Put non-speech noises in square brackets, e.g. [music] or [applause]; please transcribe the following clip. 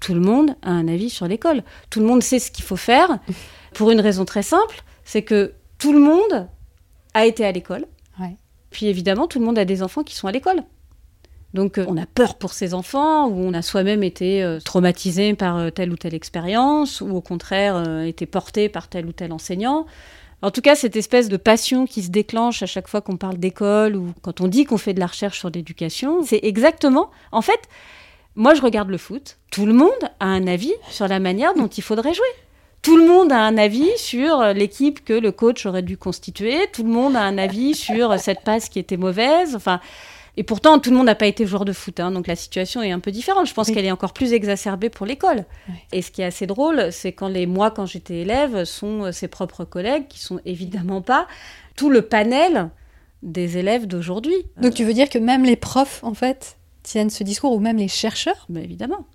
tout le monde a un avis sur l'école. Tout le monde sait ce qu'il faut faire [laughs] pour une raison très simple, c'est que tout le monde a été à l'école. Puis évidemment, tout le monde a des enfants qui sont à l'école. Donc euh, on a peur pour ses enfants, ou on a soi-même été euh, traumatisé par euh, telle ou telle expérience, ou au contraire été porté par tel ou tel enseignant. En tout cas, cette espèce de passion qui se déclenche à chaque fois qu'on parle d'école ou quand on dit qu'on fait de la recherche sur l'éducation, c'est exactement, en fait, moi je regarde le foot, tout le monde a un avis sur la manière dont il faudrait jouer. Tout le monde a un avis sur l'équipe que le coach aurait dû constituer. Tout le monde a un avis [laughs] sur cette passe qui était mauvaise. Enfin, et pourtant, tout le monde n'a pas été joueur de foot, hein, donc la situation est un peu différente. Je pense qu'elle est encore plus exacerbée pour l'école. Et ce qui est assez drôle, c'est quand les moi, quand j'étais élève, sont euh, ses propres collègues, qui sont évidemment pas tout le panel des élèves d'aujourd'hui. Donc tu veux dire que même les profs, en fait, tiennent ce discours, ou même les chercheurs ben Évidemment.